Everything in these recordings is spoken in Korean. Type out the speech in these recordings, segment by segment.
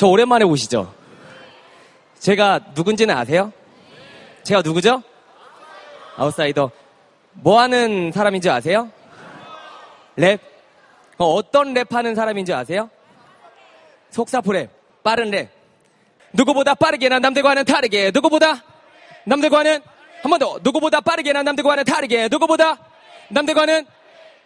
저 오랜만에 오시죠? 제가 누군지는 아세요? 제가 누구죠? 아웃사이더. 뭐 하는 사람인지 아세요? 랩. 어, 어떤 랩 하는 사람인지 아세요? 속사포 랩. 빠른 랩. 누구보다 빠르게 난 남들과는 다르게. 누구보다 남들과는 한 번 더. 누구보다 빠르게 난 남들과는 다르게. 누구보다 남들과는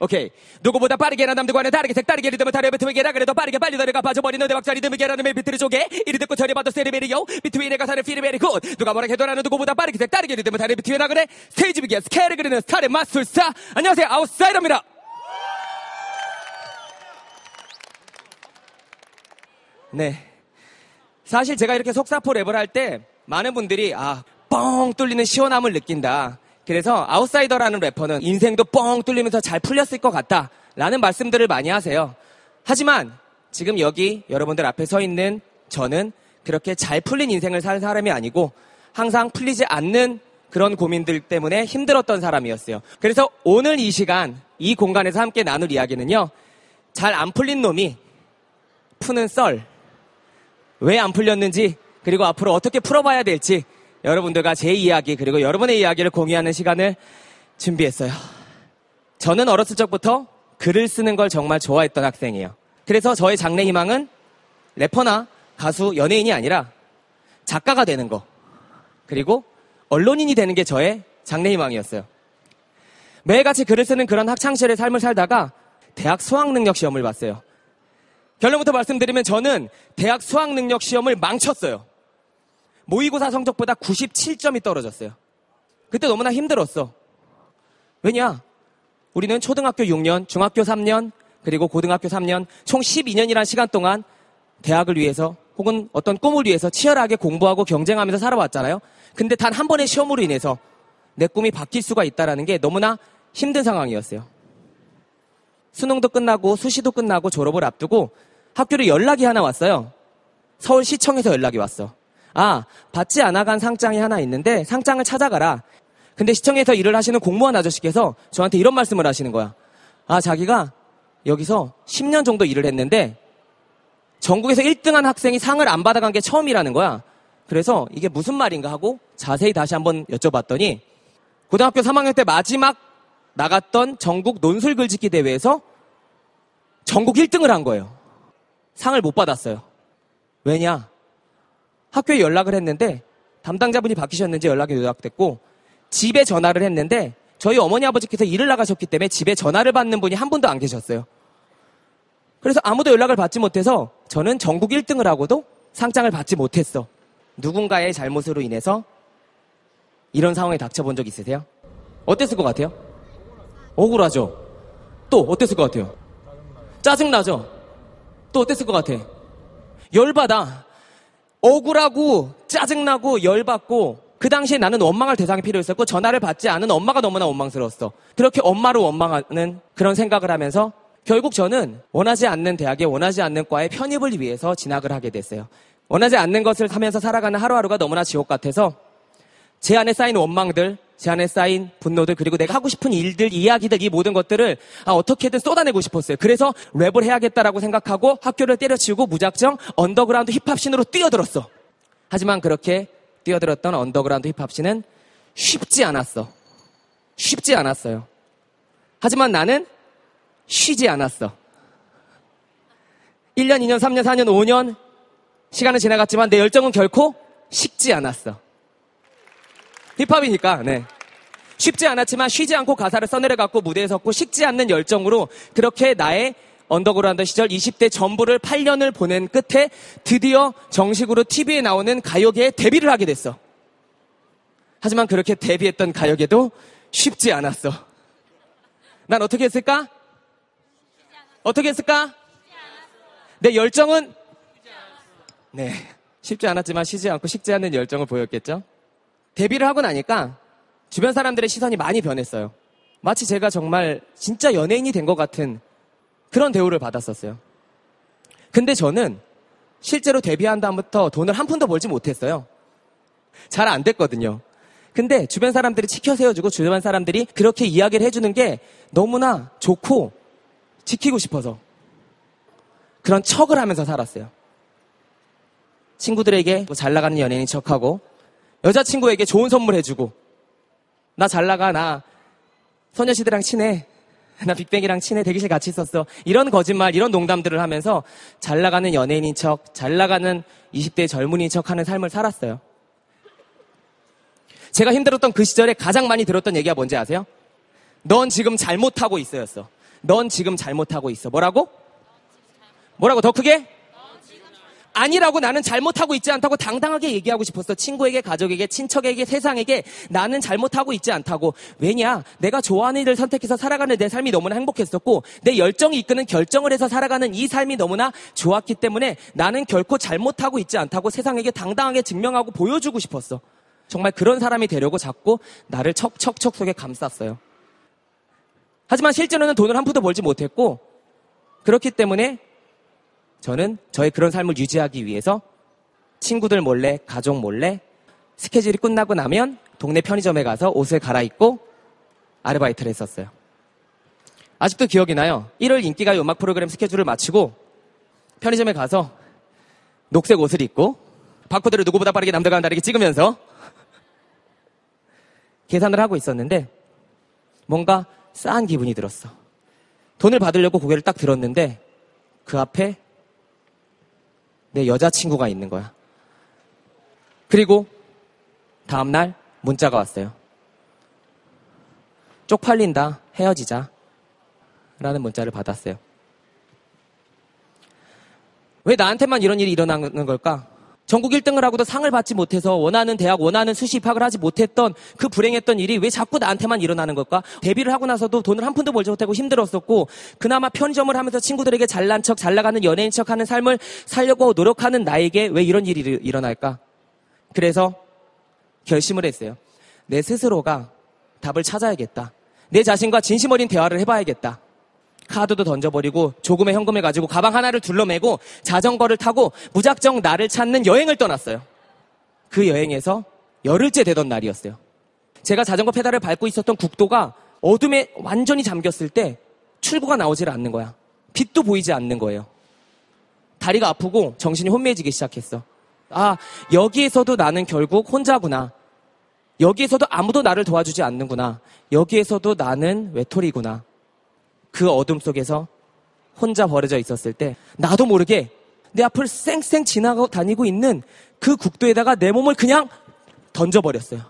오케이. 누구보다 빠르게 난 남들과는 다르게 색다르게 리듬을 타려 비트위게라 그래도 빠르게 빨리 너네가 빠져버리는 내 박자 리듬을 게라는 매 비트를 쪼개. 이리 듣고 저리 봐도 세리베리요. 비트위의 가사를 피리베리 굿 누가 뭐라 해도 나는 누구보다 빠르게 색다르게 리듬을 타려 비트위라 그래 스테이지 비기야 스케일을 그리는 스타일의 마술사. 안녕하세요. 아웃사이더입니다. 네. 사실 제가 이렇게 속사포 랩을 할 때 많은 분들이 아 뻥 뚫리는 시원함을 느낀다 그래서 아웃사이더라는 래퍼는 인생도 뻥 뚫리면서 잘 풀렸을 것 같다. 라는 말씀들을 많이 하세요. 하지만 지금 여기 여러분들 앞에 서 있는 저는 그렇게 잘 풀린 인생을 살 사람이 아니고 항상 풀리지 않는 그런 고민들 때문에 힘들었던 사람이었어요. 그래서 오늘 이 시간, 이 공간에서 함께 나눌 이야기는요. 잘 안 풀린 놈이 푸는 썰. 왜 안 풀렸는지, 그리고 앞으로 어떻게 풀어봐야 될지 여러분들과 제 이야기 그리고 여러분의 이야기를 공유하는 시간을 준비했어요. 저는 어렸을 적부터 글을 쓰는 걸 정말 좋아했던 학생이에요. 그래서 저의 장래 희망은 래퍼나 가수, 연예인이 아니라 작가가 되는 거. 그리고 언론인이 되는 게 저의 장래 희망이었어요. 매일같이 글을 쓰는 그런 학창시절의 삶을 살다가 대학 수학능력 시험을 봤어요. 결론부터 말씀드리면 저는 대학 수학능력 시험을 망쳤어요. 모의고사 성적보다 97점이 떨어졌어요. 그때 너무나 힘들었어. 왜냐? 우리는 초등학교 6년, 중학교 3년, 그리고 고등학교 3년, 총 12년이라는 시간 동안 대학을 위해서 혹은 어떤 꿈을 위해서 치열하게 공부하고 경쟁하면서 살아왔잖아요. 근데 단 한 번의 시험으로 인해서 내 꿈이 바뀔 수가 있다는 게 너무나 힘든 상황이었어요. 수능도 끝나고 수시도 끝나고 졸업을 앞두고 학교를 연락이 하나 왔어요. 서울시청에서 연락이 왔어. 아, 받지 않아간 상장이 하나 있는데 상장을 찾아가라. 근데 시청에서 일을 하시는 공무원 아저씨께서 저한테 이런 말씀을 하시는 거야. 아, 자기가 여기서 10년 정도 일을 했는데 전국에서 1등한 학생이 상을 안 받아간 게 처음이라는 거야. 그래서 이게 무슨 말인가 하고 자세히 다시 한번 여쭤봤더니 고등학교 3학년 때 마지막 나갔던 전국 논술 글짓기 대회에서 전국 1등을 한 거예요. 상을 못 받았어요. 왜냐? 학교에 연락을 했는데 담당자분이 바뀌셨는지 연락이 누락됐고 집에 전화를 했는데 저희 어머니 아버지께서 일을 나가셨기 때문에 집에 전화를 받는 분이 한 분도 안 계셨어요. 그래서 아무도 연락을 받지 못해서 저는 전국 1등을 하고도 상장을 받지 못했어. 누군가의 잘못으로 인해서 이런 상황에 닥쳐본 적 있으세요? 어땠을 것 같아요? 억울하죠? 또 어땠을 것 같아요? 짜증나죠? 또 어땠을 것 같아? 열받아. 억울하고 짜증나고 열받고 그 당시에 나는 원망할 대상이 필요했었고 전화를 받지 않은 엄마가 너무나 원망스러웠어. 그렇게 엄마를 원망하는 그런 생각을 하면서 결국 저는 원하지 않는 대학에 원하지 않는 과에 편입을 위해서 진학을 하게 됐어요. 원하지 않는 것을 하면서 살아가는 하루하루가 너무나 지옥 같아서 제 안에 쌓인 원망들, 제 안에 쌓인 분노들, 그리고 내가 하고 싶은 일들, 이야기들, 이 모든 것들을 아, 어떻게든 쏟아내고 싶었어요. 그래서 랩을 해야겠다라고 생각하고 학교를 때려치우고 무작정 언더그라운드 힙합씬으로 뛰어들었어. 하지만 그렇게 뛰어들었던 언더그라운드 힙합씬은 쉽지 않았어. 쉽지 않았어요. 하지만 나는 쉬지 않았어. 1년, 2년, 3년, 4년, 5년 시간은 지나갔지만 내 열정은 결코 식지 않았어. 힙합이니까, 네. 쉽지 않았지만 쉬지 않고 가사를 써내려갖고 무대에 섰고 식지 않는 열정으로 그렇게 나의 언더그라운드 시절 20대 전부를 8년을 보낸 끝에 드디어 정식으로 TV에 나오는 가요계에 데뷔를 하게 됐어. 하지만 그렇게 데뷔했던 가요계도 쉽지 않았어. 난 어떻게 했을까? 어떻게 했을까? 내 열정은 네 쉽지 않았지만 쉬지 않고 식지 않는 열정을 보였겠죠. 데뷔를 하고 나니까 주변 사람들의 시선이 많이 변했어요. 마치 제가 정말 진짜 연예인이 된 것 같은 그런 대우를 받았었어요. 근데 저는 실제로 데뷔한 다음부터 돈을 한 푼도 벌지 못했어요. 잘 안 됐거든요. 근데 주변 사람들이 지켜 세워주고 주변 사람들이 그렇게 이야기를 해주는 게 너무나 좋고 지키고 싶어서 그런 척을 하면서 살았어요. 친구들에게 뭐 잘 나가는 연예인인 척하고 여자친구에게 좋은 선물 해주고 나 잘 나가 나. 소녀시대랑 친해. 나 빅뱅이랑 친해. 대기실 같이 있었어. 이런 거짓말 이런 농담들을 하면서 잘 나가는 연예인인 척 잘 나가는 20대 젊은이인 척하는 삶을 살았어요. 제가 힘들었던 그 시절에 가장 많이 들었던 얘기가 뭔지 아세요? 넌 지금 잘못하고 있어였어. 넌 지금 잘못하고 있어. 뭐라고? 뭐라고? 더 크게? 아니라고 나는 잘못하고 있지 않다고 당당하게 얘기하고 싶었어. 친구에게, 가족에게, 친척에게, 세상에게 나는 잘못하고 있지 않다고. 왜냐? 내가 좋아하는 일을 선택해서 살아가는 내 삶이 너무나 행복했었고 내 열정이 이끄는 결정을 해서 살아가는 이 삶이 너무나 좋았기 때문에 나는 결코 잘못하고 있지 않다고 세상에게 당당하게 증명하고 보여주고 싶었어. 정말 그런 사람이 되려고 자꾸 나를 척척척 속에 감쌌어요. 하지만 실제로는 돈을 한 푼도 벌지 못했고 그렇기 때문에 저는 저의 그런 삶을 유지하기 위해서 친구들 몰래, 가족 몰래 스케줄이 끝나고 나면 동네 편의점에 가서 옷을 갈아입고 아르바이트를 했었어요. 아직도 기억이 나요. 1월 인기가요 음악 프로그램 스케줄을 마치고 편의점에 가서 녹색 옷을 입고 바코드를 누구보다 빠르게 남들과는 다르게 찍으면서 계산을 하고 있었는데 뭔가 싸한 기분이 들었어. 돈을 받으려고 고개를 딱 들었는데 그 앞에 내 여자친구가 있는 거야. 그리고 다음날 문자가 왔어요. 쪽팔린다. 헤어지자. 라는 문자를 받았어요. 왜 나한테만 이런 일이 일어나는 걸까? 전국 1등을 하고도 상을 받지 못해서 원하는 대학, 원하는 수시 입학을 하지 못했던 그 불행했던 일이 왜 자꾸 나한테만 일어나는 걸까? 데뷔를 하고 나서도 돈을 한 푼도 벌지 못하고 힘들었었고, 그나마 편의점을 하면서 친구들에게 잘난 척, 잘 나가는 연예인 척 하는 삶을 살려고 노력하는 나에게 왜 이런 일이 일어날까? 그래서 결심을 했어요. 내 스스로가 답을 찾아야겠다. 내 자신과 진심 어린 대화를 해봐야겠다. 카드도 던져버리고 조금의 현금을 가지고 가방 하나를 둘러매고 자전거를 타고 무작정 나를 찾는 여행을 떠났어요. 그 여행에서 열흘째 되던 날이었어요. 제가 자전거 페달을 밟고 있었던 국도가 어둠에 완전히 잠겼을 때 출구가 나오질 않는 거야. 빛도 보이지 않는 거예요. 다리가 아프고 정신이 혼미해지기 시작했어. 아, 여기에서도 나는 결국 혼자구나. 여기에서도 아무도 나를 도와주지 않는구나. 여기에서도 나는 외톨이구나. 그 어둠 속에서 혼자 버려져 있었을 때 나도 모르게 내 앞을 쌩쌩 지나고 다니고 있는 그 국도에다가 내 몸을 그냥 던져버렸어요.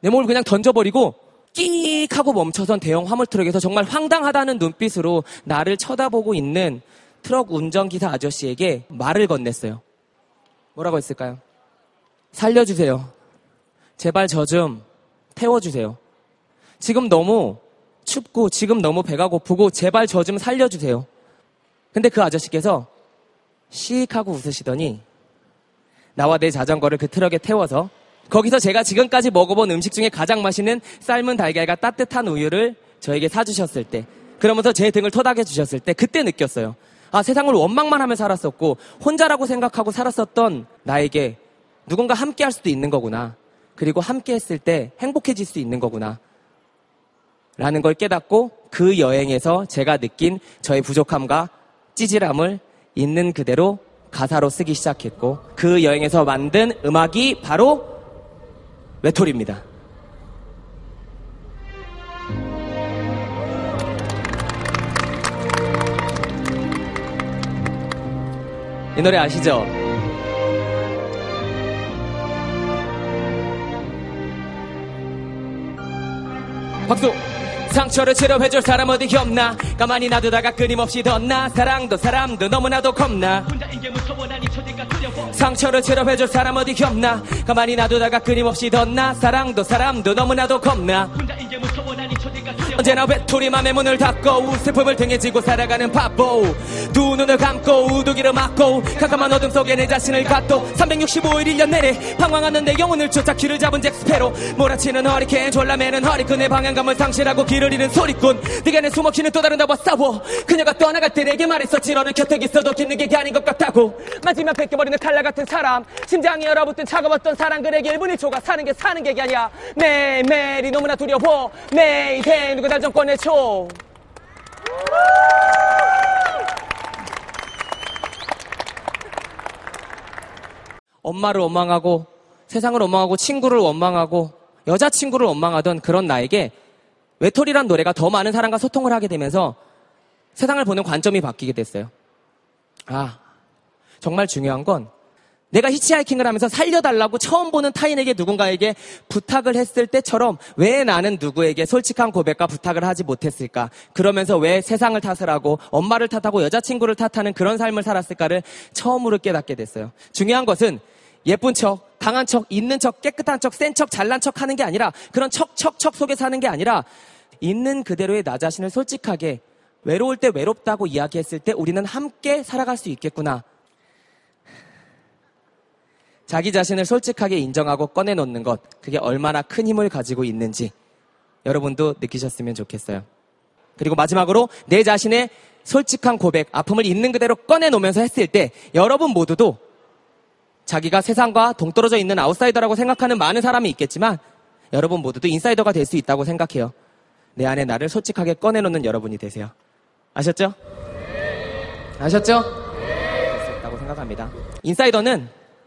내 몸을 그냥 던져버리고 끼익 하고 멈춰선 대형 화물 트럭에서 정말 황당하다는 눈빛으로 나를 쳐다보고 있는 트럭 운전기사 아저씨에게 말을 건넸어요. 뭐라고 했을까요? 살려주세요. 제발 저 좀 태워주세요. 지금 너무 춥고 지금 너무 배가 고프고 제발 저 좀 살려주세요. 근데 그 아저씨께서 씩 하고 웃으시더니 나와 내 자전거를 그 트럭에 태워서 거기서 제가 지금까지 먹어본 음식 중에 가장 맛있는 삶은 달걀과 따뜻한 우유를 저에게 사주셨을 때 그러면서 제 등을 토닥여 주셨을 때 그때 느꼈어요. 아, 세상을 원망만 하며 살았었고 혼자라고 생각하고 살았었던 나에게 누군가 함께 할 수도 있는 거구나. 그리고 함께 했을 때 행복해질 수 있는 거구나. 라는 걸 깨닫고 그 여행에서 제가 느낀 저의 부족함과 찌질함을 있는 그대로 가사로 쓰기 시작했고 그 여행에서 만든 음악이 바로 외톨입니다. 이 노래 아시죠? 박수! 상처를 치료해줄 사람 어디 없나? 가만히 놔두다가 끊임없이 덧나. 사랑도 사람도 너무나도 겁나. 상처를 치료해줄 사람 어디 없나? 가만히 놔두다가 끊임없이 덧나. 사랑도 사람도 너무나도 겁나. 언제나 외톨이 맘의 문을 닫고 슬픔을 등에 지고 살아가는 바보 두 눈을 감고 우두기를 막고 캄캄한 어둠 속에 내 자신을 갖도 365일 1년 내내 방황하는 내 영혼을 쫓아 길을 잡은 잭스페로 몰아치는 허리케인 졸라매는 허리끈의 방향감을 상실하고 길을 잃은 소리꾼 네가 내 숨막히는 또 다른 나와 싸워 그녀가 떠나갈 때 내게 말했었지 너는 곁에 있어도 기는 게 아닌 것 같다고 마지막 뺏겨버리는 칼날 같은 사람 심장이 얼어붙은 차가웠던 사랑 그에게 1분 1초가 사는 게 사는 게 아니야 매일매일이 너무나 두려워 매일매일 누가 날좀 꺼내줘 엄마를 원망하고 세상을 원망하고 친구를 원망하고 여자친구를 원망하던 그런 나에게 외톨이란 노래가 더 많은 사람과 소통을 하게 되면서 세상을 보는 관점이 바뀌게 됐어요. 아, 정말 중요한 건 내가 히치하이킹을 하면서 살려달라고 처음 보는 타인에게 누군가에게 부탁을 했을 때처럼 왜 나는 누구에게 솔직한 고백과 부탁을 하지 못했을까? 그러면서 왜 세상을 탓을 하고 엄마를 탓하고 여자친구를 탓하는 그런 삶을 살았을까를 처음으로 깨닫게 됐어요. 중요한 것은 예쁜 척, 강한 척, 있는 척, 깨끗한 척, 센 척, 잘난 척 하는 게 아니라 그런 척, 척, 척 속에 사는 게 아니라 있는 그대로의 나 자신을 솔직하게 외로울 때 외롭다고 이야기했을 때 우리는 함께 살아갈 수 있겠구나. 자기 자신을 솔직하게 인정하고 꺼내놓는 것, 그게 얼마나 큰 힘을 가지고 있는지 여러분도 느끼셨으면 좋겠어요. 그리고 마지막으로 내 자신의 솔직한 고백, 아픔을 있는 그대로 꺼내놓으면서 했을 때 여러분 모두도 자기가 세상과 동떨어져 있는 아웃사이더라고 생각하는 많은 사람이 있겠지만 여러분 모두도 인사이더가 될 수 있다고 생각해요. 내 안에 나를 솔직하게 꺼내놓는 여러분이 되세요. 아셨죠? 아셨죠? 될수 있다고 생각합니다. 인사이더는